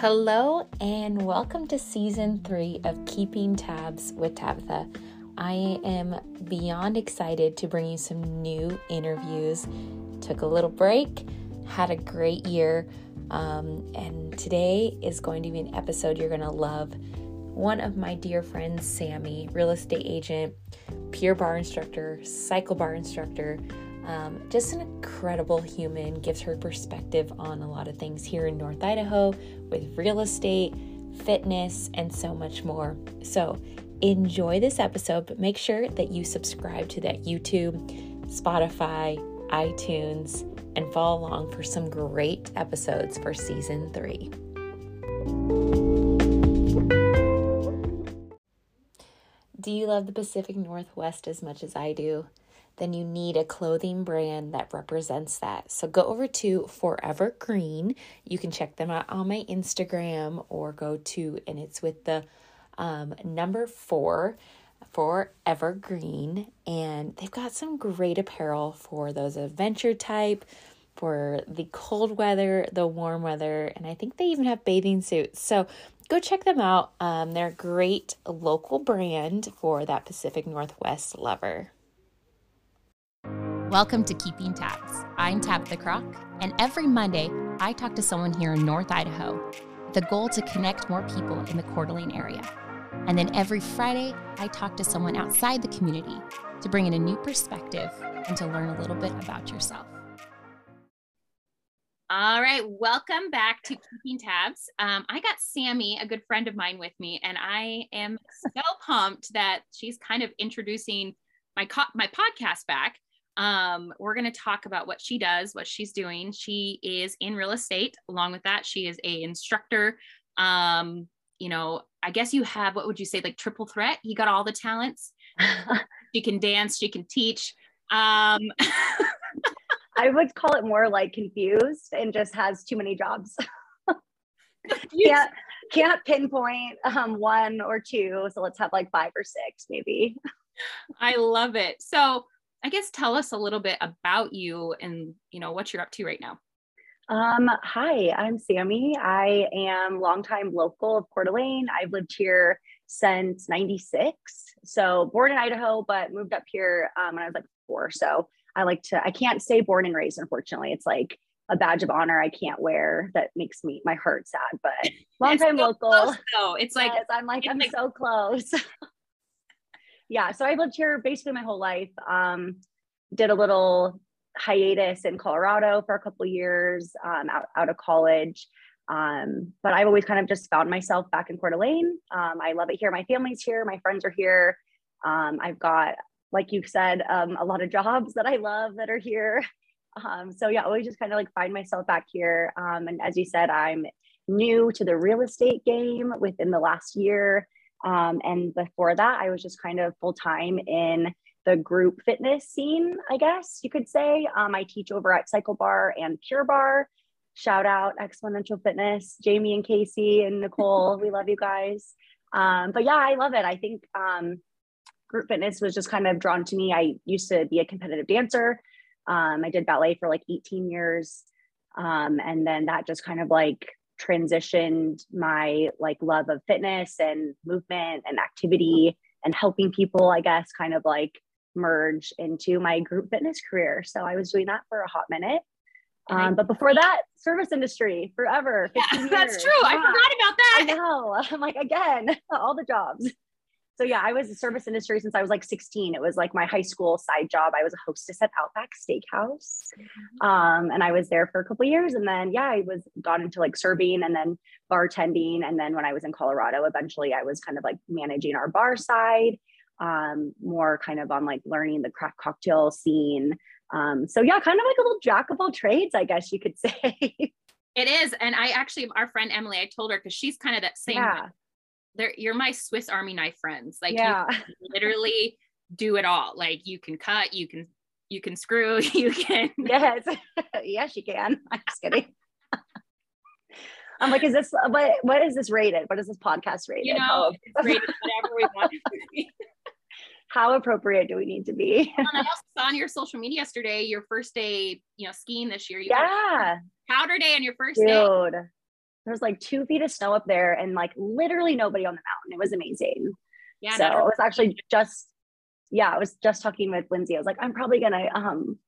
Hello, and welcome to season three of Keeping Tabs with Tabitha. I am beyond excited to bring you some new interviews. Took a little break, had a great year, um, and today is going to be an episode you're going to love. One of my dear friends, Sammy, real estate agent, Pure Barre instructor, cycle bar instructor, um, just an incredible human, gives her perspective on a lot of things here in North Idaho with real estate, fitness, and so much more. So, enjoy this episode, but make sure that you subscribe to that YouTube, Spotify, iTunes, and follow along for some great episodes for season three. Do you love the Pacific Northwest as much as I do? Then you need a clothing brand that represents that. So go over to Forever Green. You can check them out on my Instagram or go to, and it's with the um, number four for Evergreen. And they've got some great apparel for those adventure type, for the cold weather, the warm weather, and I think they even have bathing suits. So go check them out. Um, they're a great local brand for that Pacific Northwest lover. Welcome to Keeping Tabs. I'm Tabitha Crock, and every Monday I talk to someone here in North Idaho with the goal to connect more people in the Coeur d'Alene area. And then every Friday I talk to someone outside the community to bring in a new perspective and to learn a little bit about yourself. All right, welcome back to Keeping Tabs. Um, I got Sammy, a good friend of mine, with me, and I am so pumped that she's kind of introducing my co- my podcast back. Um, we're going to talk about what she does, what she's doing. She is in real estate. Along with that, she is a instructor. Um, you know, I guess you have what would you say, like triple threat? You got all the talents. she can dance, she can teach. Um, I would call it more like confused and just has too many jobs. can't can't pinpoint um, one or two. So let's have like five or six, maybe. I love it. So I guess tell us a little bit about you and you know what you're up to right now. Um, hi, I'm Sammy. I am longtime local of Coeur d'Alene. I've lived here since 96. So born in Idaho, but moved up here um, when I was like four. So I like to, I can't say born and raised, unfortunately. It's like a badge of honor I can't wear that makes me my heart sad, but long time so local. Close, though. It's like I'm like I'm like, so close. yeah, so I've lived here basically my whole life. Um, did a little hiatus in Colorado for a couple years um, out, out of college. Um, but I've always kind of just found myself back in Coeur d'Alene. Um, I love it here. My family's here. My friends are here. Um, I've got, like you said, um, a lot of jobs that I love that are here. Um, so yeah, always just kind of like find myself back here. and as you said, I'm new to the real estate game within the last year. Um, and before that, I was just kind of full time in the group fitness scene, I guess you could say. Um, I teach over at Cycle Bar and Pure Barre. Shout out Exponential Fitness, Jamie and Casey and Nicole. we love you guys. Um, but yeah, I love it. I think um, group fitness was just kind of drawn to me. I used to be a competitive dancer. Um, I did ballet for like 18 years. Um, and then that just kind of like transitioned my like love of fitness and movement and activity and helping people i guess kind of like merge into my group fitness career. So i was doing that for a hot minute. Um, but before that service industry forever yeah, that's true. Yeah. i forgot about that. I know. I'm like again all the jobs so yeah, I was in service industry since I was like 16. It was like my high school side job. I was a hostess at Outback Steakhouse. Mm-hmm. Um, and I was there for a couple years. And then yeah, I was got into like serving and then bartending. And then when I was in Colorado, eventually I was kind of like managing our bar side, um, more kind of on like learning the craft cocktail scene. Um, so yeah, kind of like a little jack of all trades, I guess you could say. It is. And I actually, our friend Emily, I told her because she's kind of that same yeah they're you're my Swiss Army knife friends. Like yeah. you literally do it all. Like you can cut, you can you can screw, you can Yes. yes, you can. I'm just kidding. I'm like, is this what what is this rated? What is this podcast rated? You know, it's rated whatever we want How appropriate do we need to be? and I also saw on your social media yesterday, your first day, you know, skiing this year. You yeah. powder day on your first Dude. day there's like two feet of snow up there and like literally nobody on the mountain. It was amazing. Yeah. so I was actually just, yeah, I was just talking with Lindsay. I was like, I'm probably gonna um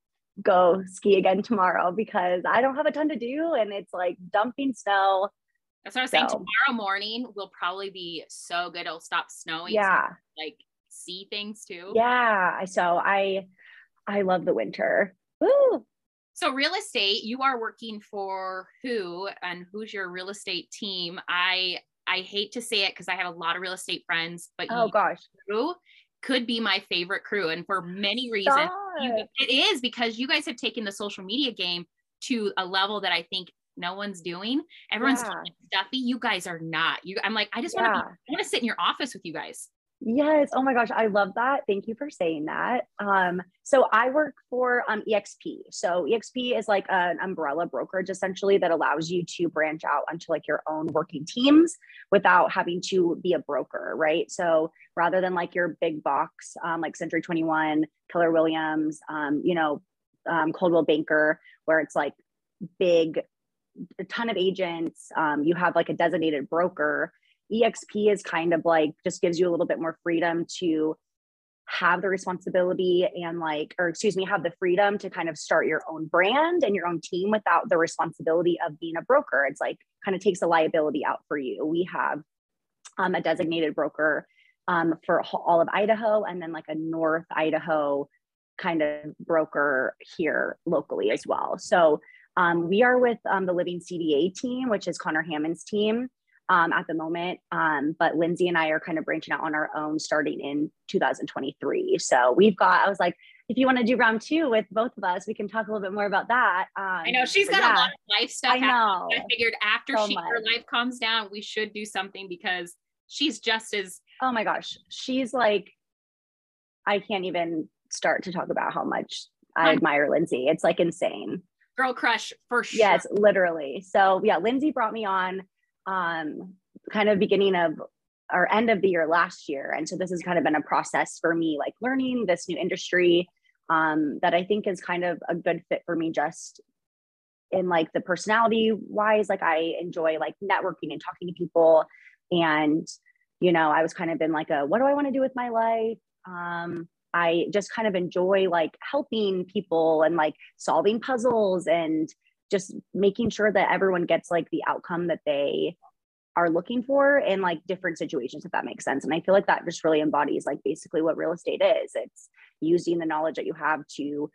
go ski again tomorrow because I don't have a ton to do and it's like dumping snow. That's what I was saying. Tomorrow morning will probably be so good. It'll stop snowing. Yeah. So like see things too. Yeah. So I I love the winter. Woo. So real estate, you are working for who and who's your real estate team? I I hate to say it because I have a lot of real estate friends, but oh gosh, crew could be my favorite crew, and for many reasons. You, it is because you guys have taken the social media game to a level that I think no one's doing. Everyone's yeah. stuffy. You guys are not. You, I'm like, I just want to. Yeah. I want to sit in your office with you guys. Yes. Oh my gosh. I love that. Thank you for saying that. Um, so I work for um, EXP. So EXP is like an umbrella brokerage essentially that allows you to branch out onto like your own working teams without having to be a broker, right? So rather than like your big box, um, like Century 21, Keller Williams, um, you know, um, Coldwell Banker, where it's like big, a ton of agents, um, you have like a designated broker exp is kind of like just gives you a little bit more freedom to have the responsibility and like or excuse me have the freedom to kind of start your own brand and your own team without the responsibility of being a broker. It's like kind of takes the liability out for you. We have um, a designated broker um, for all of idaho and then like a north idaho kind of broker here locally as well. So um, we are with um, the living cda team which is connor hammond's team um, at the moment. Um, but Lindsay and I are kind of branching out on our own starting in 2023. So we've got, I was like, if you want to do round two with both of us, we can talk a little bit more about that. Um, I know she's got yeah, a lot of life stuff. I know. I figured after so she, her life calms down, we should do something because she's just as. Oh my gosh. She's like, I can't even start to talk about how much I admire Lindsay. It's like insane. Girl crush for sure. Yes, literally. So yeah, Lindsay brought me on um, kind of beginning of or end of the year last year. And so this has kind of been a process for me, like learning this new industry um, that I think is kind of a good fit for me just in like the personality wise. Like I enjoy like networking and talking to people. And, you know, I was kind of been like a, what do I want to do with my life? Um, I just kind of enjoy like helping people and like solving puzzles and just making sure that everyone gets like the outcome that they are looking for in like different situations if that makes sense. And i feel like that just really embodies like basically what real estate is. It's using the knowledge that you have to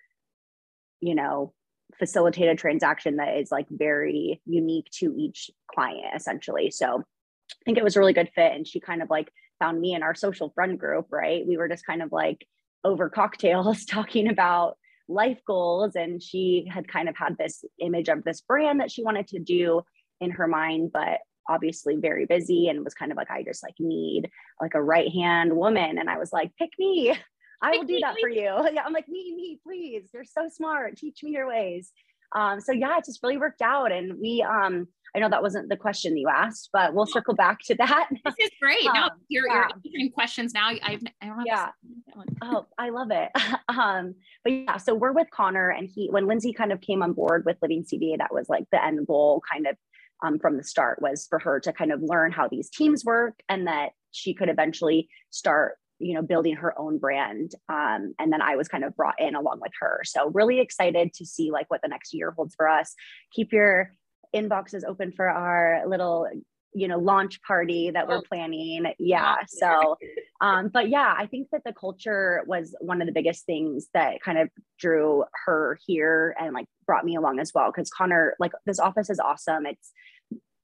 you know facilitate a transaction that is like very unique to each client essentially. So i think it was a really good fit and she kind of like found me in our social friend group right? We were just kind of like over cocktails talking about life goals and she had kind of had this image of this brand that she wanted to do in her mind but obviously very busy and was kind of like i just like need like a right hand woman. And i was like pick me. I will do that for you. Yeah i'm like me me please. You're so smart. Teach me your ways. Um so yeah it just really worked out. And we um I know that wasn't the question you asked, but we'll circle back to that. This is great. Um, no, you're, yeah. you're answering questions now. I've, I don't yeah. oh, I love it. um, but yeah, so we're with Connor and he, when Lindsay kind of came on board with Living CDA, that was like the end goal kind of um, from the start was for her to kind of learn how these teams work and that she could eventually start you know building her own brand um, and then i was kind of brought in along with her so really excited to see like what the next year holds for us keep your inbox is open for our little you know launch party that we're oh. planning. Yeah so um but yeah i think that the culture was one of the biggest things that kind of drew her here and like brought me along as well because connor like this office is awesome. It's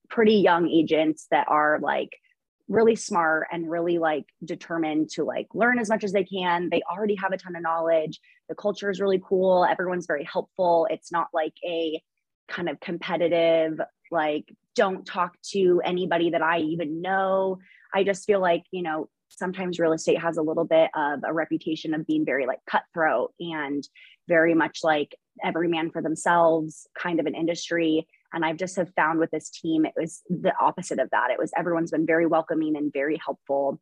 pretty young agents that are like really smart and really like determined to like learn as much as they can. They already have a ton of knowledge. The culture is really cool. Everyone's very helpful. It's not like a kind of competitive, like, don't talk to anybody that I even know. I just feel like, you know, sometimes real estate has a little bit of a reputation of being very like cutthroat and very much like every man for themselves kind of an industry. And i've just have found with this team it was the opposite of that. It was everyone's been very welcoming and very helpful.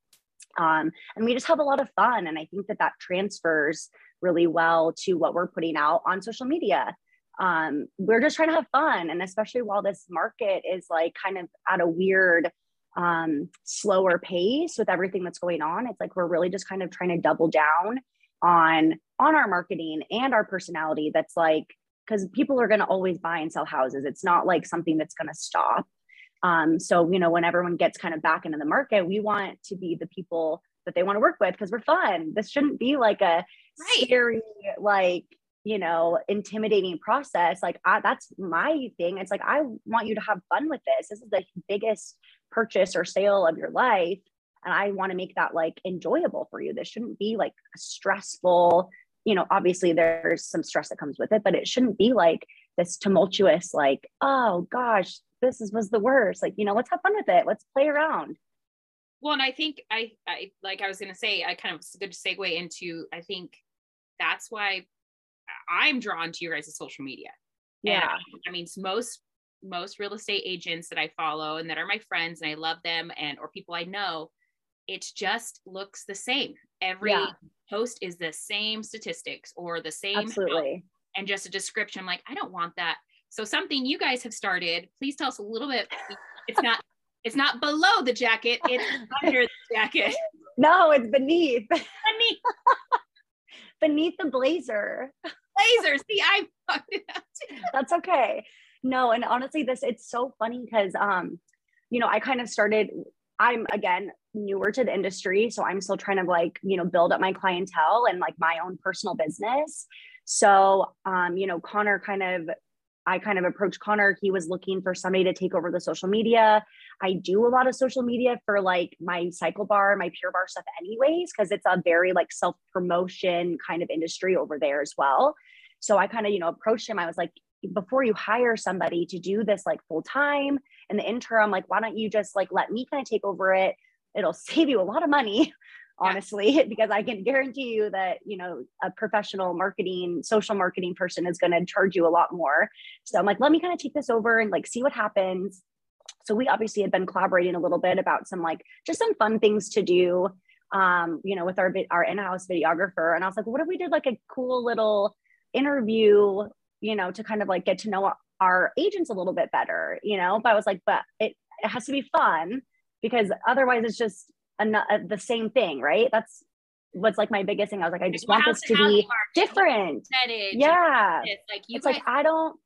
Um, and we just have a lot of fun. And i think that that transfers really well to what we're putting out on social media um, we're just trying to have fun. And especially while this market is like kind of at a weird, um, slower pace with everything that's going on, it's like we're really just kind of trying to double down on on our marketing and our personality that's like because people are going to always buy and sell houses it's not like something that's going to stop um, so you know when everyone gets kind of back into the market we want to be the people that they want to work with because we're fun this shouldn't be like a right. scary like you know intimidating process like I, that's my thing. It's like i want you to have fun with this. This is the biggest purchase or sale of your life and i want to make that like enjoyable for you. This shouldn't be like stressful. You know obviously there's some stress that comes with it but it shouldn't be like this tumultuous like oh gosh this is was the worst. Like you know let's have fun with it. Let's play around. Well and i think i i like i was going to say i kind of good segue into i think that's why i'm drawn to your guys' social media. Yeah. And, i mean most most real estate agents that i follow and that are my friends and i love them and or people i know it just looks the same. Every yeah. post is the same statistics or the same absolutely. and just a description I'm like i don't want that. So something you guys have started please tell us a little bit. It's not it's not below the jacket it's under the jacket. No it's beneath. Beneath. Beneath the blazer blazer see i that's okay. No and honestly this it's so funny because um you know i kind of started i'm again newer to the industry so i'm still trying to like you know build up my clientele and like my own personal business. So um you know connor kind of I kind of approached Connor. He was looking for somebody to take over the social media. I do a lot of social media for like my cycle bar, my pure Barre stuff, anyways, because it's a very like self promotion kind of industry over there as well. So I kind of, you know, approached him. I was like, before you hire somebody to do this like full time in the interim, like, why don't you just like let me kind of take over it? It'll save you a lot of money honestly yeah. because i can guarantee you that you know a professional marketing social marketing person is going to charge you a lot more. So i'm like let me kind of take this over and like see what happens. So we obviously had been collaborating a little bit about some like just some fun things to do um you know with our our in-house videographer. And i was like what if we did like a cool little interview you know to kind of like get to know our agents a little bit better you know? But i was like but it, it has to be fun because otherwise it's just an, uh, the same thing, right? That's what's like my biggest thing. I was like, I just want this to be different. Yeah. It's like you it's guys, like I don't.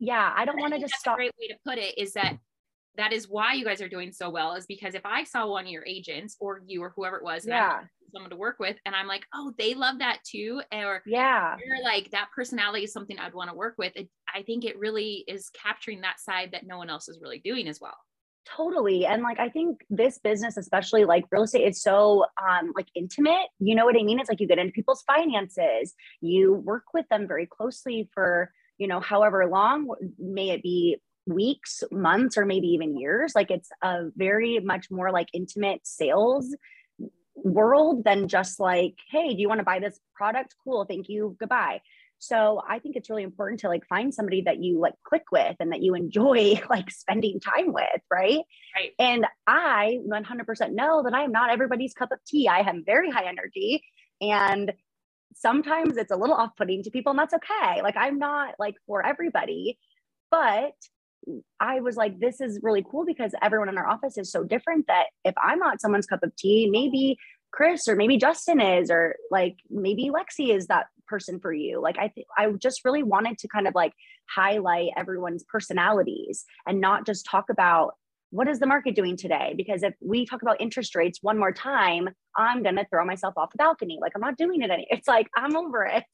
Yeah, I don't want to just stop. A great way to put it is that that is why you guys are doing so well. Is because if I saw one of your agents or you or whoever it was, yeah. someone to work with, and I'm like, oh, they love that too, or yeah, you're like that personality is something I'd want to work with. It, I think it really is capturing that side that no one else is really doing as well. Totally. And like I think this business, especially like real estate, is so um like intimate. You know what I mean? It's like you get into people's finances, you work with them very closely for, you know, however long, may it be weeks, months, or maybe even years. Like it's a very much more like intimate sales world than just like, hey, do you want to buy this product? Cool, thank you, goodbye. So I think it's really important to like find somebody that you like click with and that you enjoy like spending time with, right? Right. And I 100% know that I am not everybody's cup of tea. I have very high energy and sometimes it's a little off-putting to people and that's okay. Like I'm not like for everybody, but I was like, this is really cool because everyone in our office is so different that if I'm not someone's cup of tea, maybe Chris or maybe Justin is, or like maybe Lexi is that person for you. Like I think I just really wanted to kind of like highlight everyone's personalities and not just talk about what is the market doing today? Because if we talk about interest rates one more time, I'm gonna throw myself off the balcony. Like I'm not doing it any. It's like I'm over it.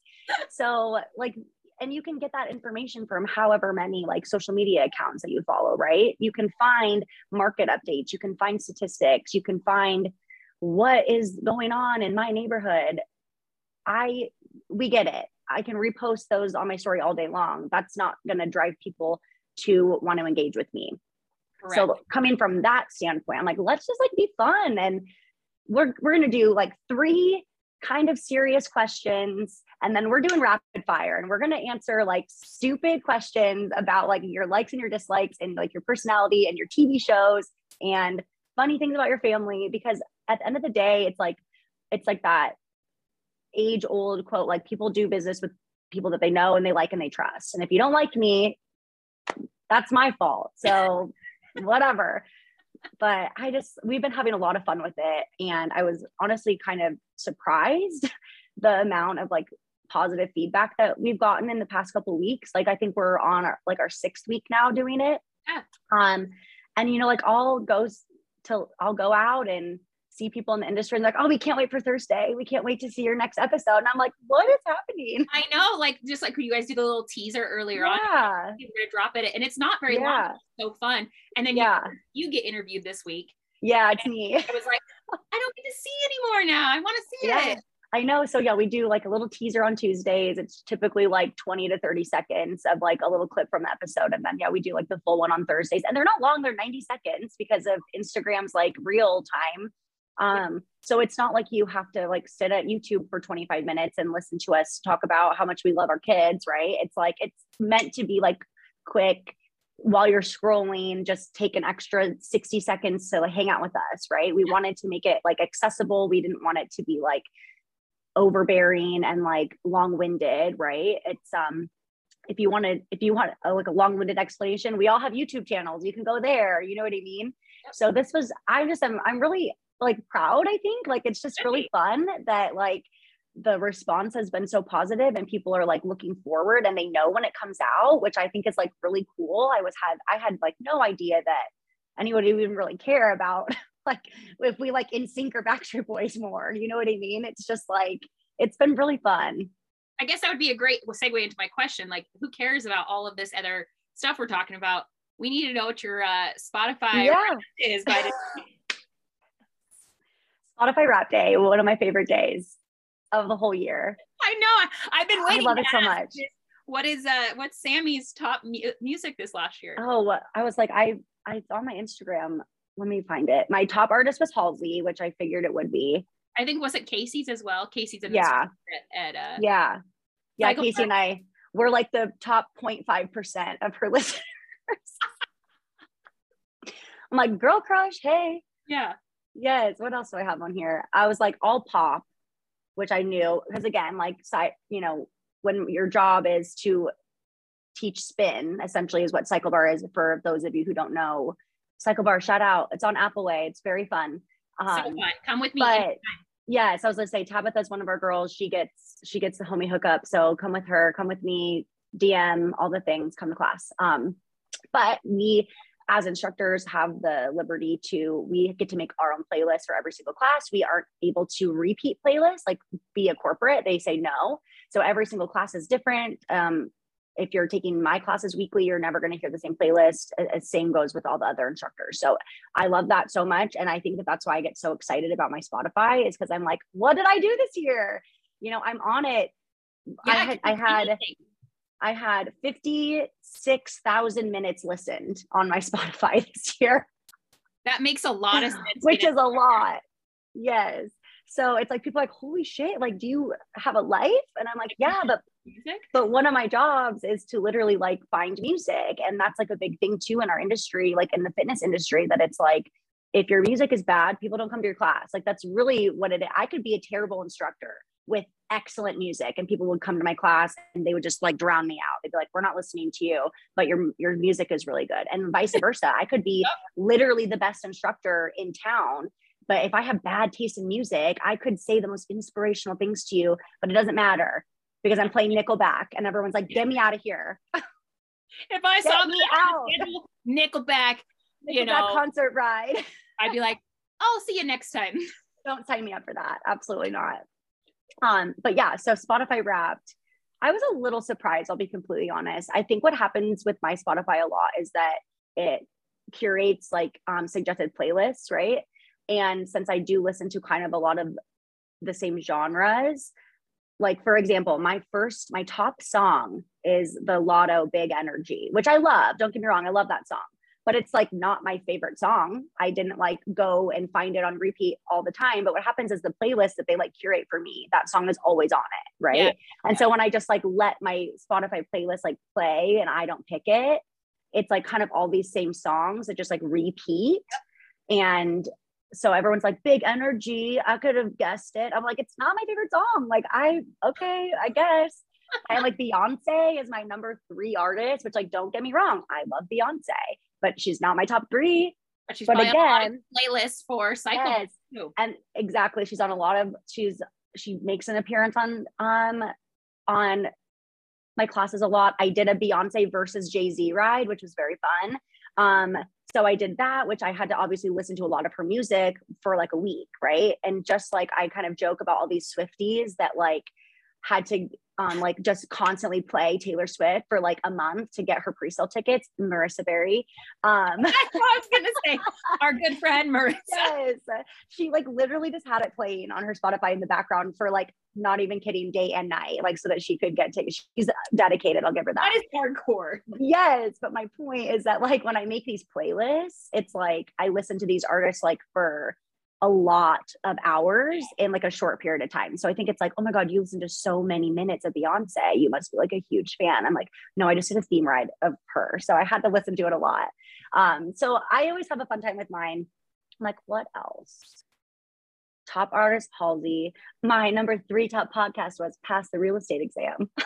so like and you can get that information from however many like social media accounts that you follow right you can find market updates you can find statistics you can find what is going on in my neighborhood i we get it. I can repost those on my story all day long. That's not going to drive people to want to engage with me. Correct. so coming from that standpoint i'm like let's just like be fun. And we're we're going to do like three kind of serious questions and then we're doing rapid fire and we're going to answer like stupid questions about like your likes and your dislikes and like your personality and your tv shows and funny things about your family because at the end of the day, it's like it's like that age old quote like people do business with people that they know and they like and they trust. And if you don't like me, that's my fault. So whatever. But I just we've been having a lot of fun with it. And I was honestly kind of surprised the amount of like positive feedback that we've gotten in the past couple weeks. Like I think we're on our like our sixth week now doing it. Yeah. Um, and you know, like I'll go to I'll go out and see people in the industry and like, oh, we can't wait for Thursday. We can't wait to see your next episode. And I'm like, what is happening? I know, like just like could you guys do the little teaser earlier yeah. on. We're gonna drop it, and it's not very Yeah. long. So fun. And then Yeah. you, you get interviewed this week. Yeah, it's me. I was like, I don't get to see anymore now. I want to see Yeah. it. I know. So yeah, we do like a little teaser on Tuesdays. It's typically like 20 to 30 seconds of like a little clip from the episode. And then yeah, we do like the full one on Thursdays. And they're not long, they're 90 seconds because of Instagram's like real time. Um, so it's not like you have to like sit at YouTube for 25 minutes and listen to us talk about how much we love our kids, right? It's like it's meant to be like quick while you're scrolling, just take an extra 60 seconds to like hang out with us, right? We wanted to make it like accessible. We didn't want it to be like overbearing and like long-winded, right? It's um if you wanted if you want a, like a long-winded explanation, we all have YouTube channels. You can go there, you know what I mean? So this was I just am I'm really like proud, I think. Like it's just really fun that like the response has been so positive and people are like looking forward and they know when it comes out, which I think is like really cool. I was had I had like no idea that anybody would even really care about like if we like NSYNC or Backstreet Boys more. You know what I mean? It's just like it's been really fun. I guess that would be a great segue into my question. Like, who cares about all of this other stuff we're talking about? We need to know what your uh, Spotify Yeah. is by the Spotify Wrapped Day, one of my favorite days of the whole year. I know. I, have been waiting. I love it so much. What is uh what's Sammy's top mu- music this last year? Oh, I was like, I I it's on my Instagram. Let me find it. My top artist was Halsey, which I figured it would be. I think was it Casey's as well. Casey's Yeah. at, at uh Yeah. Yeah, Casey and I we're like the top 0.5% of her listeners. I'm like, girl crush, hey. yeah. Yes. What else do I have on here? I was like all pop, which I knew because again, like side, you know, when your job is to teach spin, essentially is what Cycle Bar is for those of you who don't know. Cycle Bar, shout out. It's on Apple Way. It's very fun. so Um, fun. Come with me. but yes, I was gonna say Tabitha's one of our girls. She gets she gets the homie hookup. So come with her, come with me, DM, all the things, come to class. Um, but we as instructors have the liberty to we get to make our own playlist for every single class. We aren't able to repeat playlists like be a corporate. They say no. So every single class is different. Um, if you're taking my classes weekly, you're never going to hear the same playlist. Same goes with all the other instructors. So I love that so much. And I think that that's why I get so excited about my Spotify is because I'm like, what did I do this year? You know, I'm on it. I had, I had. I had 56,000 minutes listened on my Spotify this year, that makes a lot of sense. which is a lot. Yes. So it's like people are like, holy shit, like, do you have a life? And I'm like, yeah, but music. but one of my jobs is to literally like find music and that's like a big thing too in our industry like in the fitness industry that it's like if your music is bad people don't come to your class like that's really what it is i could be a terrible instructor with excellent music and people would come to my class and they would just like drown me out they'd be like we're not listening to you but your your music is really good and vice versa i could be literally the best instructor in town but if i have bad taste in music i could say the most inspirational things to you but it doesn't matter because I'm playing Nickelback and everyone's like, get me out of here. If I saw me the out. schedule, Nickelback, you know, concert ride. I'd be like, I'll see you next time. Don't sign me up for that. Absolutely not. Um, but yeah, so Spotify wrapped. I was a little surprised, I'll be completely honest. I think what happens with my Spotify a lot is that it curates like um, suggested playlists, right? And since I do listen to kind of a lot of the same genres, like for example, my first, my top song is the Latto Big Energy, which I love. Don't get me wrong, I love that song, but it's like not my favorite song. I didn't like go and find it on repeat all the time. But what happens is the playlist that they like curate for me, that song is always on it, right? Yeah. And so when I just like let my Spotify playlist like play and I don't pick it, it's like kind of all these same songs that just like repeat. And so everyone's like big energy. I could have guessed it. I'm like, it's not my favorite song. Like I okay, I guess. and like Beyonce is my number three artist, which like don't get me wrong, I love Beyonce, but she's not my top three. But she's But probably on a lot of again- playlists for cycle. Yes. And exactly, she's on a lot of she's she makes an appearance on um on my classes a lot. I did a Beyonce versus Jay-Z ride, which was very fun. Um, so I did that, which I had to obviously listen to a lot of her music for like a week, right? And just like I kind of joke about all these Swifties that like had to um like just constantly play Taylor Swift for like a month to get her pre-sale tickets, Marissa Berry. Um That's what I was gonna say. Our good friend Marissa. yes. She like literally just had it playing on her Spotify in the background for like not even kidding day and night, like so that she could get tickets. She's dedicated. I'll give her that. That is hardcore. yes. But my point is that like when I make these playlists, it's like I listen to these artists like for a lot of hours in like a short period of time. So I think it's like, oh my God, you listen to so many minutes of Beyonce. You must be like a huge fan. I'm like, no, I just did a theme ride of her. So I had to listen to it a lot. Um, so I always have a fun time with mine. I'm like, what else? Top artist Halsey. My number three top podcast was Pass the Real Estate Exam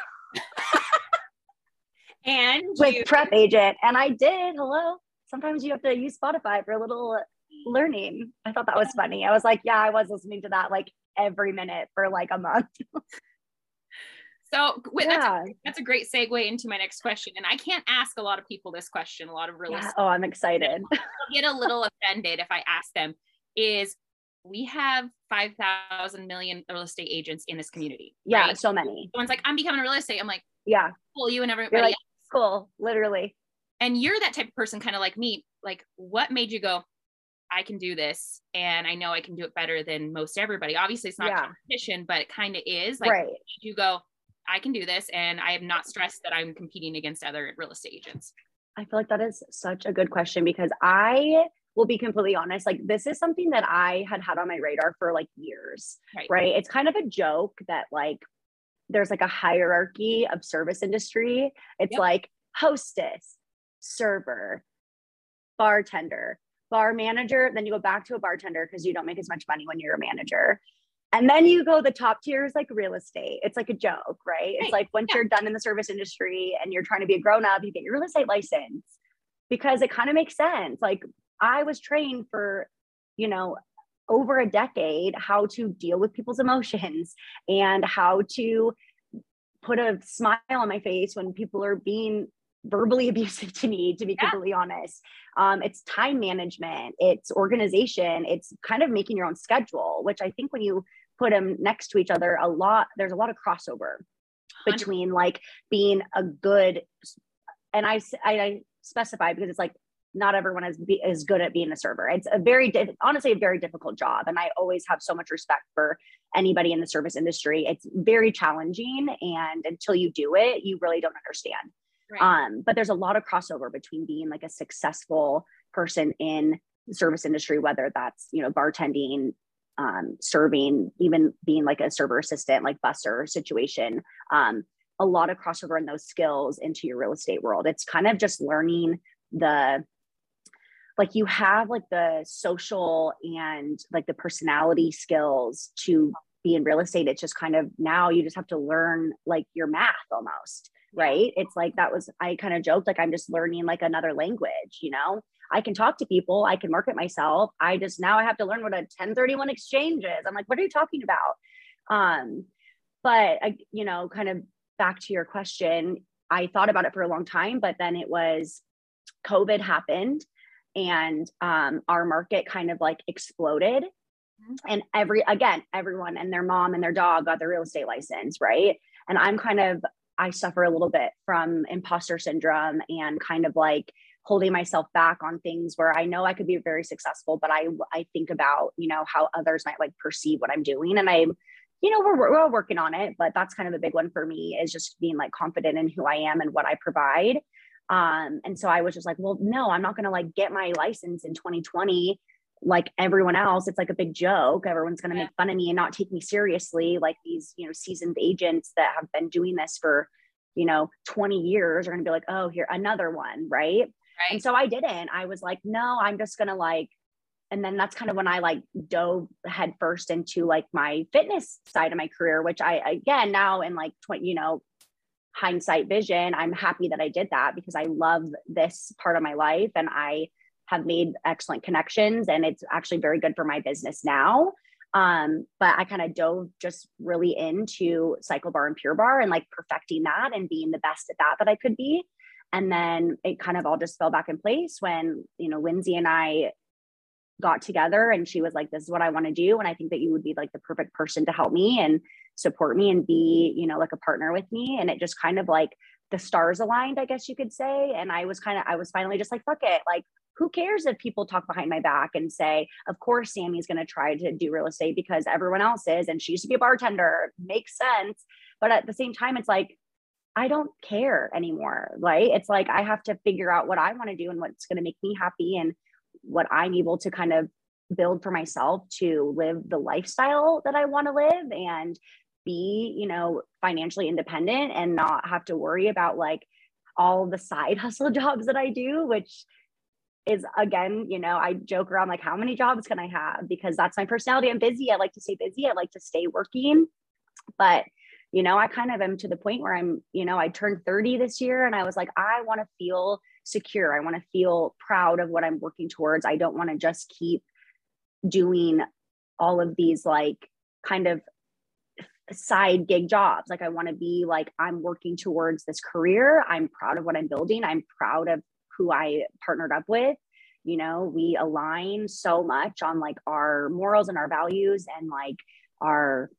And with you, Prep Agent. And I did. Hello. Sometimes you have to use Spotify for a little learning. I thought that was funny. I was like, yeah, I was listening to that like every minute for like a month. so wait, that's, a, yeah. that's a great segue into my next question. And I can't ask a lot of people this question, a lot of real yeah. estate Oh, I'm excited. get a little offended if I ask them is we have 5,000 million real estate agents in this community. Yeah, right? so many. Someone's like, I'm becoming a real estate. I'm like, Yeah. cool, you and everybody. Like, cool, literally. and you're that type of person, kind of like me. Like, what made you go, I can do this and I know I can do it better than most everybody? Obviously, it's not Yeah. competition, but it kind of is. Like, right. you go, I can do this and I am not stressed that I'm competing against other real estate agents. I feel like that is such a good question because I will be completely honest. Like, this is something that I had had on my radar for like years, Right. right? It's kind of a joke that like there's like a hierarchy of service industry. It's Yep. like hostess, server, bartender, bar manager. Then you go back to a bartender because you don't make as much money when you're a manager. And then you go the top tier is like real estate. It's like a joke, right? It's Right. like once Yeah. you're done in the service industry and you're trying to be a grown up, you get your real estate license because it kind of makes sense. Like I was trained for, you know, over a decade how to deal with people's emotions and how to put a smile on my face when people are being verbally abusive to me to be Yeah. completely honest. Um, it's time management it's organization it's kind of making your own schedule which i think when you put them next to each other a lot there's a lot of crossover between like being a good and I I specify because it's like not everyone is be, is good at being a server. It's a very diff- honestly a very difficult job and i always have so much respect for anybody in the service industry. It's very challenging and until you do it you really don't understand Right. um, but there's a lot of crossover between being like a successful person in the service industry whether that's you know bartending um, serving even being like a server assistant like busser situation. Um, a lot of crossover in those skills into your real estate world. It's kind of just learning the like you have like the social and like the personality skills to be in real estate. It's just kind of now you just have to learn like your math almost right? It's like that was i kind of joked like i'm just learning like another language you know? I can talk to people i can market myself i just now i have to learn what a 1031 exchange is. I'm like what are you talking about? Um but I, you know kind of back to your question i thought about it for a long time but then it was covid happened and um, our market kind of like exploded. Mhm. and every again everyone and their mom and their dog got their real estate license right? And i'm kind of i suffer a little bit from imposter syndrome and kind of like holding myself back on things where i know i could be very successful but i i think about you know how others might like perceive what i'm doing and i'm you know we're, we're all working on it but that's kind of a big one for me is just being like confident in who i am and what i provide. Um and so i was just like well no i'm not going to like get my license in 2020 like everyone else it's like a big joke. Everyone's going to make fun of me and not take me seriously like these you know seasoned agents that have been doing this for you know 20 years are going to be like oh here another one right? Right. and so i didn't. I was like no i'm just going to like and then that's kind of when i like dove headfirst into like my fitness side of my career which i again now in like 20 you know hindsight vision, I'm happy that I did that because I love this part of my life and I have made excellent connections and it's actually very good for my business now. Um, but I kind of dove just really into cycle bar and pure Barre and like perfecting that and being the best at that that I could be. And then it kind of all just fell back in place when, you know, Lindsay and I got together and she was like, this is what I want to do. And I think that you would be like the perfect person to help me and support me and be, you know, like a partner with me. And it just kind of like the stars aligned, I guess you could say. And I was kind of, I was finally just like, fuck it. Like, who cares if people talk behind my back and say, of course, Sammy's going to try to do real estate because everyone else is, and she used to be a bartender. Makes sense. But at the same time, it's like, I don't care anymore. Right. It's like I have to figure out what I want to do and what's going to make me happy and what I'm able to kind of build for myself to live the lifestyle that I want to live and be, you know, financially independent and not have to worry about like all the side hustle jobs that I do, which is again, you know, I joke around like, how many jobs can I have? Because that's my personality. I'm busy. I like to stay busy. I like to stay working. But, you know, I kind of am to the point where I'm, you know, I turned 30 this year and I was like, I want to feel secure. I want to feel proud of what I'm working towards. I don't want to just keep doing all of these like kind of side gig jobs. Like I want to be like I'm working towards this career. I'm proud of what I'm building. I'm proud of who I partnered up with. You know, we align so much on like our morals and our values and like our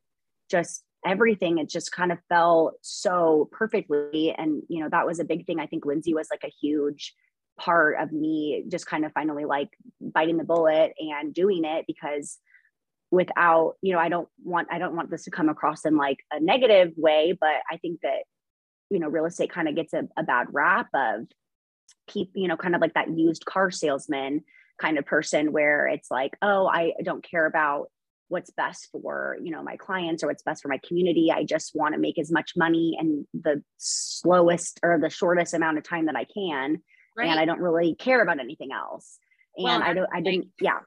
just everything it just kind of fell so perfectly and you know that was a big thing i think lindsay was like a huge part of me just kind of finally like biting the bullet and doing it because without you know i don't want i don't want this to come across in like a negative way but i think that you know real estate kind of gets a, a bad rap of keep you know kind of like that used car salesman kind of person where it's like oh i don't care about what's best for you know my clients or what's best for my community. I just want to make as much money and the slowest or the shortest amount of time that i can right. and i don't really care about anything else. And well, i don't i didn't yeah.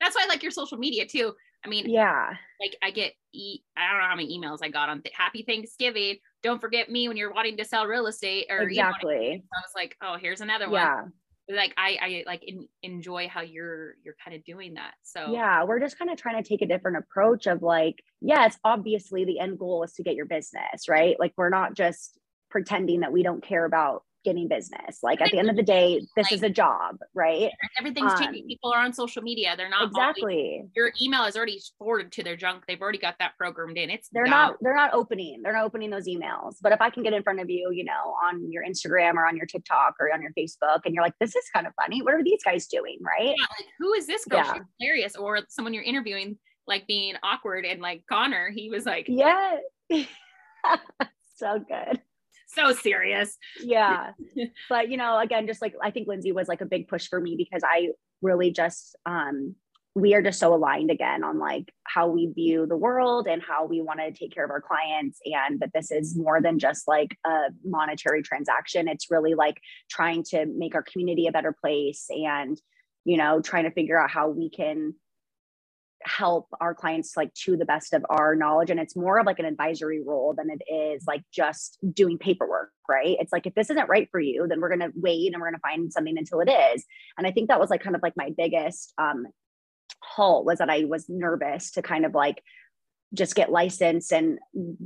That's why i like your social media too i mean yeah. like i get e- i don't know how many emails i got on th- happy thanksgiving. Don't forget me when you're wanting to sell real estate or exactly. you know, i was like oh here's another one. Yeah. Like I, I like in, enjoy how you're you're kind of doing that so. Yeah we're just kind of trying to take a different approach of like yes obviously the end goal is to get your business right? Like we're not just pretending that we don't care about getting business. Like at the end of the day, this like, is a job, right? Everything's um, changing. People are on social media. They're not exactly. Always, your email is already forwarded to their junk. They've already got that programmed in. It's they're not they're not opening. They're not opening those emails. But if I can get in front of you, you know, on your Instagram or on your TikTok or on your Facebook, and you're like, this is kind of funny. What are these guys doing, right? Yeah, like who is this girl? Yeah. She's hilarious. Or someone you're interviewing, like being awkward and like Connor, he was like, yeah. so good so serious. Yeah. but you know, again, just like I think Lindsay was like a big push for me because I really just um we are just so aligned again on like how we view the world and how we want to take care of our clients and that this is more than just like a monetary transaction it's really like trying to make our community a better place and you know trying to figure out how we can help our clients like to the best of our knowledge and it's more of like an advisory role than it is like just doing paperwork right? It's like if this isn't right for you then we're going to wait and we're going to find something until it is. And i think that was like kind of like my biggest um halt was that i was nervous to kind of like just get licensed and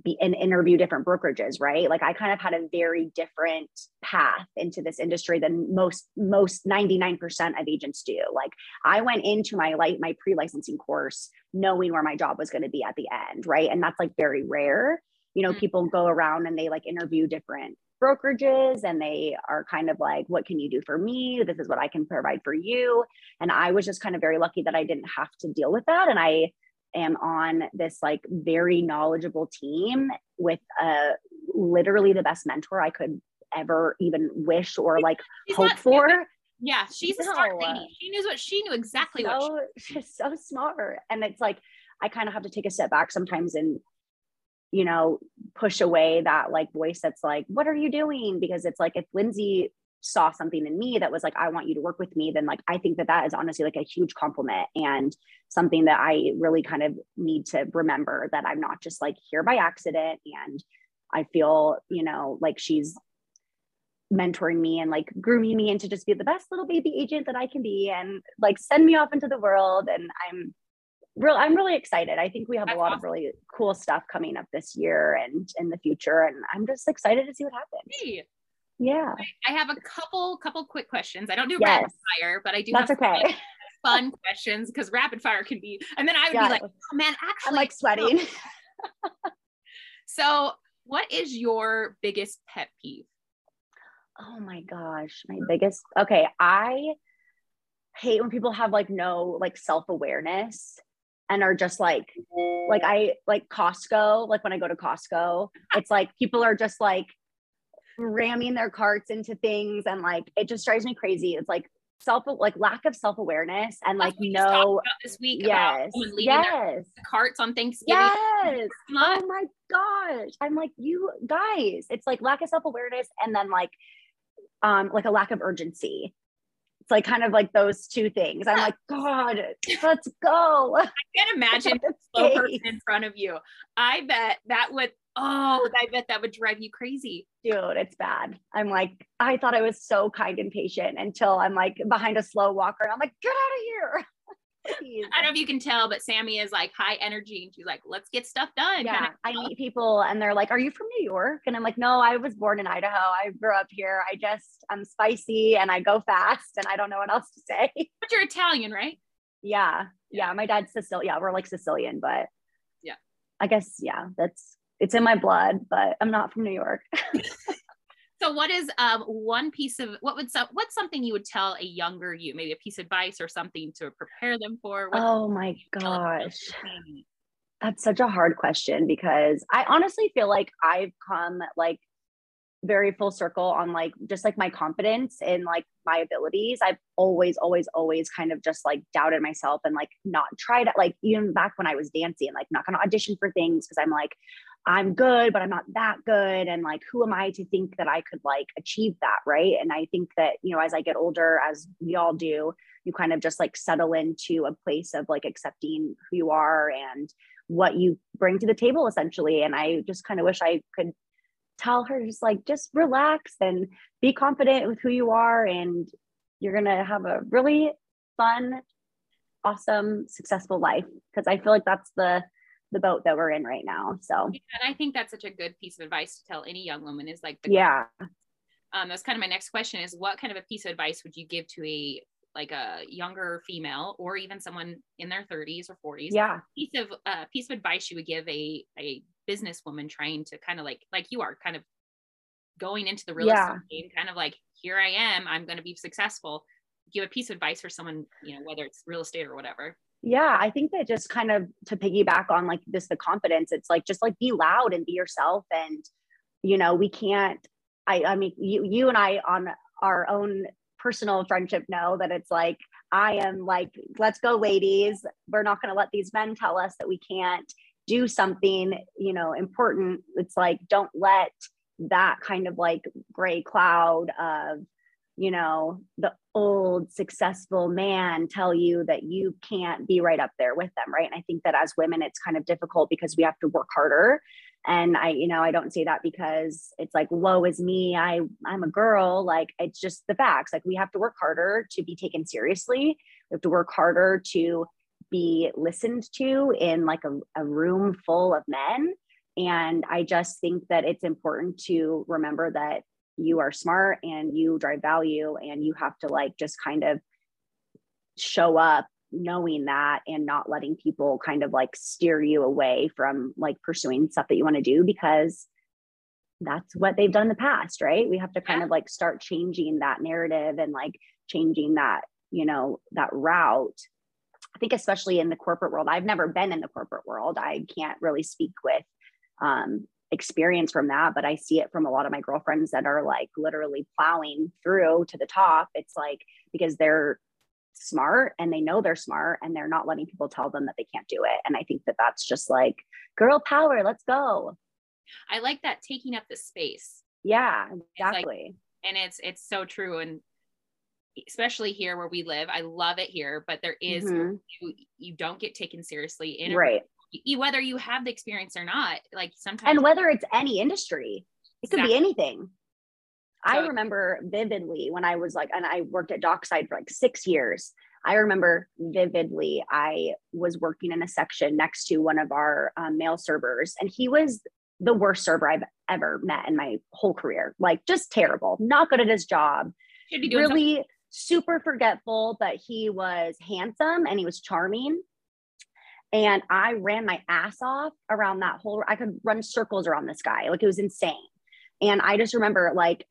be and interview different brokerages right? Like i kind of had a very different path into this industry than most most 99% of agents do. Like i went into my like my pre-licensing course knowing where my job was going to be at the end right? And that's like very rare. You know mm-hmm. people go around and they like interview different brokerages and they are kind of like what can you do for me? This is what i can provide for you. And i was just kind of very lucky that i didn't have to deal with that. And i am on this like very knowledgeable team with uh literally the best mentor I could ever even wish or like she's hope for. Yeah, she's no. a smart lady. She knows what she knew exactly so, what she she's so smart. And it's like I kind of have to take a step back sometimes and you know push away that like voice that's like, what are you doing? Because it's like if Lindsay saw something in me that was like, I want you to work with me, then like I think that that is honestly like a huge compliment and something that I really kind of need to remember that I'm not just like here by accident and I feel, you know, like she's mentoring me and like grooming me into just be the best little baby agent that I can be and like send me off into the world. And I'm real I'm really excited. I think we have That's a lot awesome. of really cool stuff coming up this year and in the future. And I'm just excited to see what happens. Hey. Yeah. I have a couple couple quick questions. I don't do yes. rapid fire, but I do That's okay. Fun, fun questions because rapid fire can be and then I would yeah. be like, oh man, actually I'm like sweating. so what is your biggest pet peeve? Oh my gosh, my biggest. Okay, I hate when people have like no like self-awareness and are just like like I like Costco, like when I go to Costco, it's like people are just like ramming their carts into things and like it just drives me crazy. It's like self like lack of self-awareness and like no this week yes. yes. carts on thanksgiving. Yes. Oh my gosh. I'm like you guys. It's like lack of self-awareness and then like um like a lack of urgency. It's like kind of like those two things. I'm like god let's go. I can't imagine a slow person in front of you. I bet that would oh i bet that would drive you crazy dude it's bad i'm like i thought i was so kind and patient until i'm like behind a slow walker and i'm like get out of here. I don't know if you can tell, but Sammy is like high energy and she's like, let's get stuff done. Yeah. Kind of I meet people and they're like, Are you from New York? And I'm like, No, I was born in Idaho. I grew up here. I just, I'm spicy and I go fast and I don't know what else to say. But you're Italian, right? Yeah. Yeah. My dad's Sicilian. Yeah. We're like Sicilian, but yeah. I guess, yeah, that's, it's in my blood, but I'm not from New York. So, what is um, one piece of what would so, what's something you would tell a younger you, maybe a piece of advice or something to prepare them for? What's oh my gosh, that's such a hard question because I honestly feel like I've come like very full circle on like just like my confidence in like my abilities. I've always, always, always kind of just like doubted myself and like not tried. Like even back when I was dancing, like not gonna audition for things because I'm like, I'm good, but I'm not that good. And like, who am I to think that I could like achieve that? Right. And I think that, you know, as I get older, as we all do, you kind of just like settle into a place of like accepting who you are and what you bring to the table essentially. And I just kind of wish I could tell her just like, just relax and be confident with who you are. And you're going to have a really fun, awesome, successful life. Cause I feel like that's the, the boat that we're in right now. So, yeah, and I think that's such a good piece of advice to tell any young woman is like, yeah. Um, that's kind of my next question is what kind of a piece of advice would you give to a like a younger female or even someone in their 30s or 40s? Yeah. Piece of uh, piece of advice you would give a a businesswoman trying to kind of like like you are kind of going into the real yeah. estate game, kind of like here I am, I'm going to be successful. Give a piece of advice for someone, you know, whether it's real estate or whatever yeah i think that just kind of to piggyback on like this the confidence it's like just like be loud and be yourself and you know we can't i i mean you you and i on our own personal friendship know that it's like i am like let's go ladies. We're not going to let these men tell us that we can't do something you know important. It's like don't let that kind of like gray cloud of you know, the old successful man tell you that you can't be right up there with them, right? And I think that as women, it's kind of difficult because we have to work harder. And I, you know, I don't say that because it's like, woe is me. I, I'm a girl. Like it's just the facts. Like we have to work harder to be taken seriously. We have to work harder to be listened to in like a, a room full of men. And I just think that it's important to remember that you are smart and you drive value and you have to like just kind of show up knowing that and not letting people kind of like steer you away from like pursuing stuff that you want to do because that's what they've done in the past right? We have to kind yeah. of like start changing that narrative and like changing that you know that route. I think especially in the corporate world i've never been in the corporate world. I can't really speak with um, experience from that, but I see it from a lot of my girlfriends that are like literally plowing through to the top. It's like because they're smart and they know they're smart and they're not letting people tell them that they can't do it. And I think that that's just like girl power, let's go. I like that taking up the space. Yeah, exactly. Like, and it's it's so true and especially here where we live. I love it here, but there is, mm-hmm. you, you don't get taken seriously in right you, whether you have the experience or not, like sometimes and whether it's any industry, it could Exactly. be anything. I So- remember vividly when I was like, and I worked at Dockside for like six years. I remember vividly, I was working in a section next to one of our um, male servers, and he was the worst server I've ever met in my whole career. Like, just terrible, not good at his job, should be doing something. really super forgetful, but he was handsome and he was charming. And I ran my ass off around that whole, I could run circles around this guy. Like it was insane. And I just remember like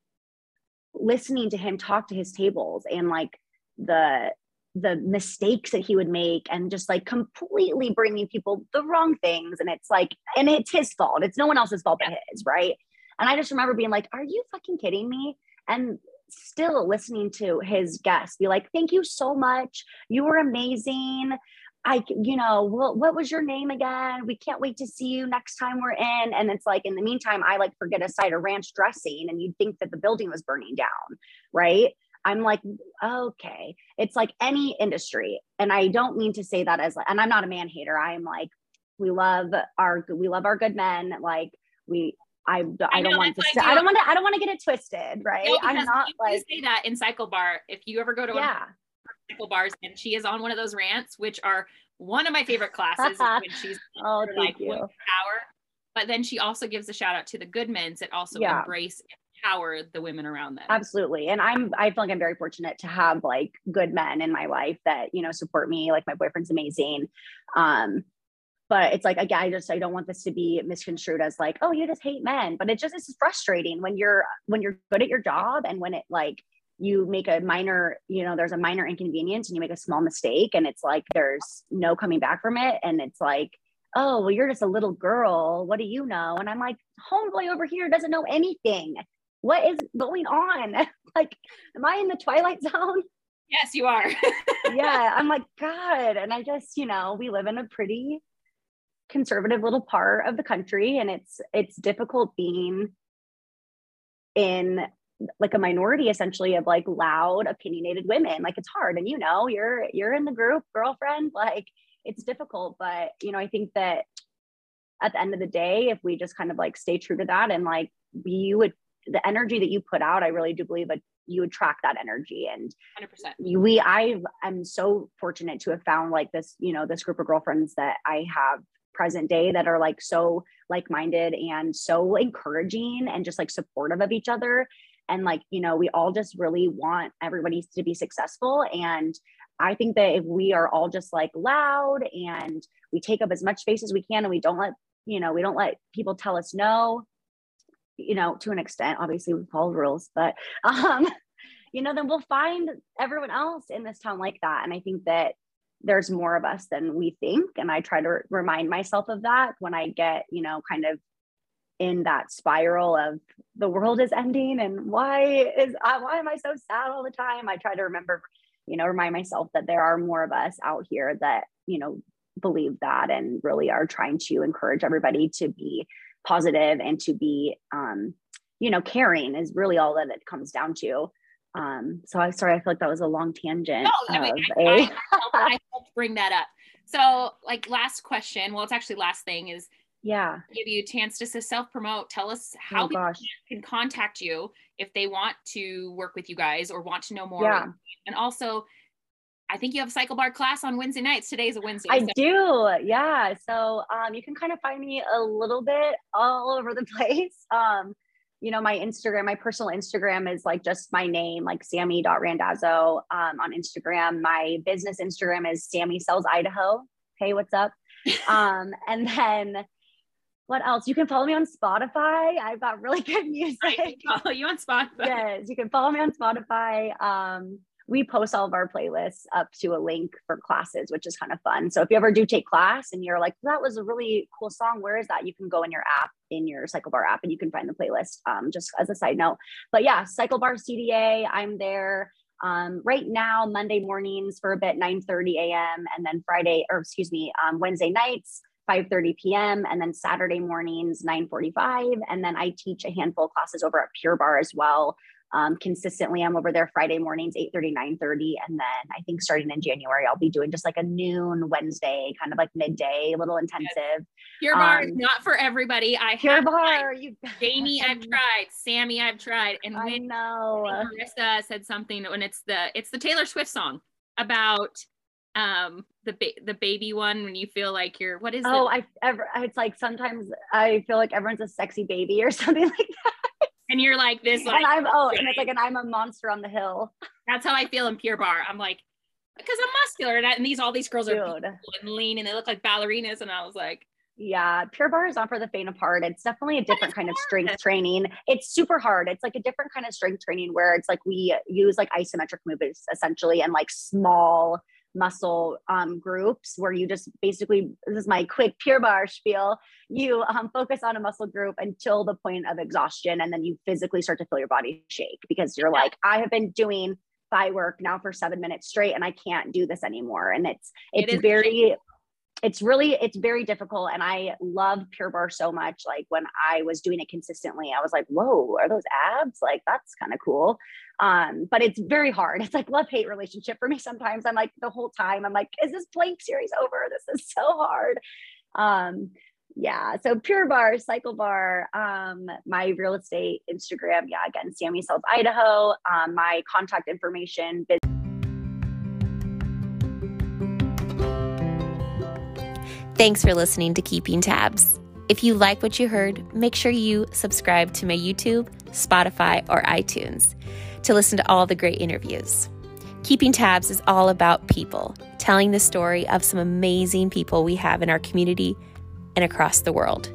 listening to him talk to his tables and like the, the mistakes that he would make and just like completely bringing people the wrong things. And it's like, and it's his fault. It's no one else's fault but his, right? And I just remember being like, are you fucking kidding me? And still listening to his guests be like, thank you so much. You were amazing. I, you know, what, what was your name again? We can't wait to see you next time we're in. And it's like, in the meantime, I like forget a side of ranch dressing and you'd think that the building was burning down. Right. I'm like, okay. It's like any industry. And I don't mean to say that as, and I'm not a man hater. I am like, we love our, we love our good men. Like we, I, I, know, don't want to, I I do- don't want to, I don't want to get it twisted. Right. No, I'm not you like, say that in Cycle Bar. If you ever go to yeah. Cycle bars and she is on one of those rants, which are one of my favorite classes when she's Oh, for, like power. But then she also gives a shout out to the good men's that also Yeah. embrace and empower the women around them. Absolutely. And I'm I feel like I'm very fortunate to have like good men in my life that, you know, support me. Like my boyfriend's amazing. Um, but it's like again, I just I don't want this to be misconstrued as like, oh, you just hate men. But it just is frustrating when you're when you're good at your job and when it like you make a minor, you know, there's a minor inconvenience and you make a small mistake and it's like there's no coming back from it. And it's like, oh, well, you're just a little girl. What do you know? And I'm like, homeboy over here doesn't know anything. What is going on? like, am I in the twilight zone? yes, you are. yeah, I'm like, God. And I just, you know, we live in a pretty conservative little part of the country and it's it's difficult being in like a minority essentially of like loud opinionated women. Like it's hard and you know you're you're in the group girlfriend like it's difficult but you know i think that at the end of the day if we just kind of like stay true to that and like you would the energy that you put out i really do believe that you attract that energy. And 100%. we i am so fortunate to have found like this you know this group of girlfriends that i have present day that are like so like-minded and so encouraging and just like supportive of each other and like you know we all just really want everybody to be successful. And i think that if we are all just like loud and we take up as much space as we can and we don't let you know we don't let people tell us no you know to an extent obviously we follow rules but um you know then we'll find everyone else in this town like that. And i think that there's more of us than we think. And i try to remind myself of that when i get you know kind of in that spiral of the world is ending and why is uh, why am i so sad all the time i try to remember you know remind myself that there are more of us out here that you know believe that and really are trying to encourage everybody to be positive and to be um you know caring is really all that it comes down to um so I'm sorry i feel like that was a long tangent No, I mean, I, I, I helped bring that up. So, like, last question. Well, it's actually last thing is yeah give you a chance to self promote. Tell us how oh people can contact you if they want to work with you guys or want to know more. Yeah. And also, I think you have a cycle bar class on Wednesday nights. Today is a Wednesday. I so- do. Yeah. So um, you can kind of find me a little bit all over the place. Um, you know, my Instagram, my personal Instagram is like just my name, like sammy.randazzo um, on Instagram. My business Instagram is Sammy Sells Idaho. Hey, what's up? um, and then what else? You can follow me on Spotify. I've got really good music I follow you on Spotify. yes, you can follow me on Spotify. Um, we post all of our playlists up to a link for classes, which is kind of fun. So if you ever do take class and you're like, that was a really cool song, where is that? You can go in your app, in your Cycle Bar app, and you can find the playlist. Um, just as a side note. But yeah, Cycle Bar CDA, I'm there. Um, right now, Monday mornings for a bit, 9 30 a.m. And then Friday, or excuse me, um, Wednesday nights, 5 30 p.m. And then Saturday mornings, 9:45 And then I teach a handful of classes over at Pure Barre as well um, consistently. I'm over there Friday mornings, 8 30, 9 30. And then I think starting in January, I'll be doing just like a noon Wednesday, kind of like midday, a little intensive. Pure um, is not for everybody. I Pure Barre, you Jamie, I've tried. Sammy, I've tried. And I know Marissa said something when it's the it's the Taylor Swift song about um the ba- the baby one when you feel like you're what is oh it? I ever it's like sometimes I feel like everyone's a sexy baby or something like that and you're like this like, and I'm oh and it's like and I'm a monster on the hill that's how I feel in Pure Barre I'm like because I'm muscular and, and these all these girls are and lean and they look like ballerinas and I was like yeah, Pure Barre is not for the faint of heart. It's definitely a different kind of strength training. It's super hard. It's like a different kind of strength training where it's like we use like isometric movements essentially and like small muscle um, groups where you just basically this is my quick Pure Barre spiel. You um, focus on a muscle group until the point of exhaustion and then you physically start to feel your body shake because you're like i have been doing thigh work now for seven minutes straight and i can't do this anymore. And it's it's it very it's really it's very difficult and i love pure Barre so much like when i was doing it consistently i was like whoa are those abs? Like that's kind of cool. Um but it's very hard. It's like love hate relationship for me sometimes. I'm like the whole time i'm like is this plank series over? This is so hard. Um yeah so pure Barre cycle bar um my real estate instagram yeah again sammy sells idaho um my contact information Thanks for listening to Keeping Tabs. If you like what you heard, make sure you subscribe to my YouTube, Spotify, or iTunes to listen to all the great interviews. Keeping Tabs is all about people, telling the story of some amazing people we have in our community and across the world.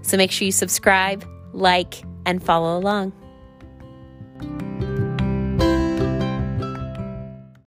So make sure you subscribe, like, and follow along.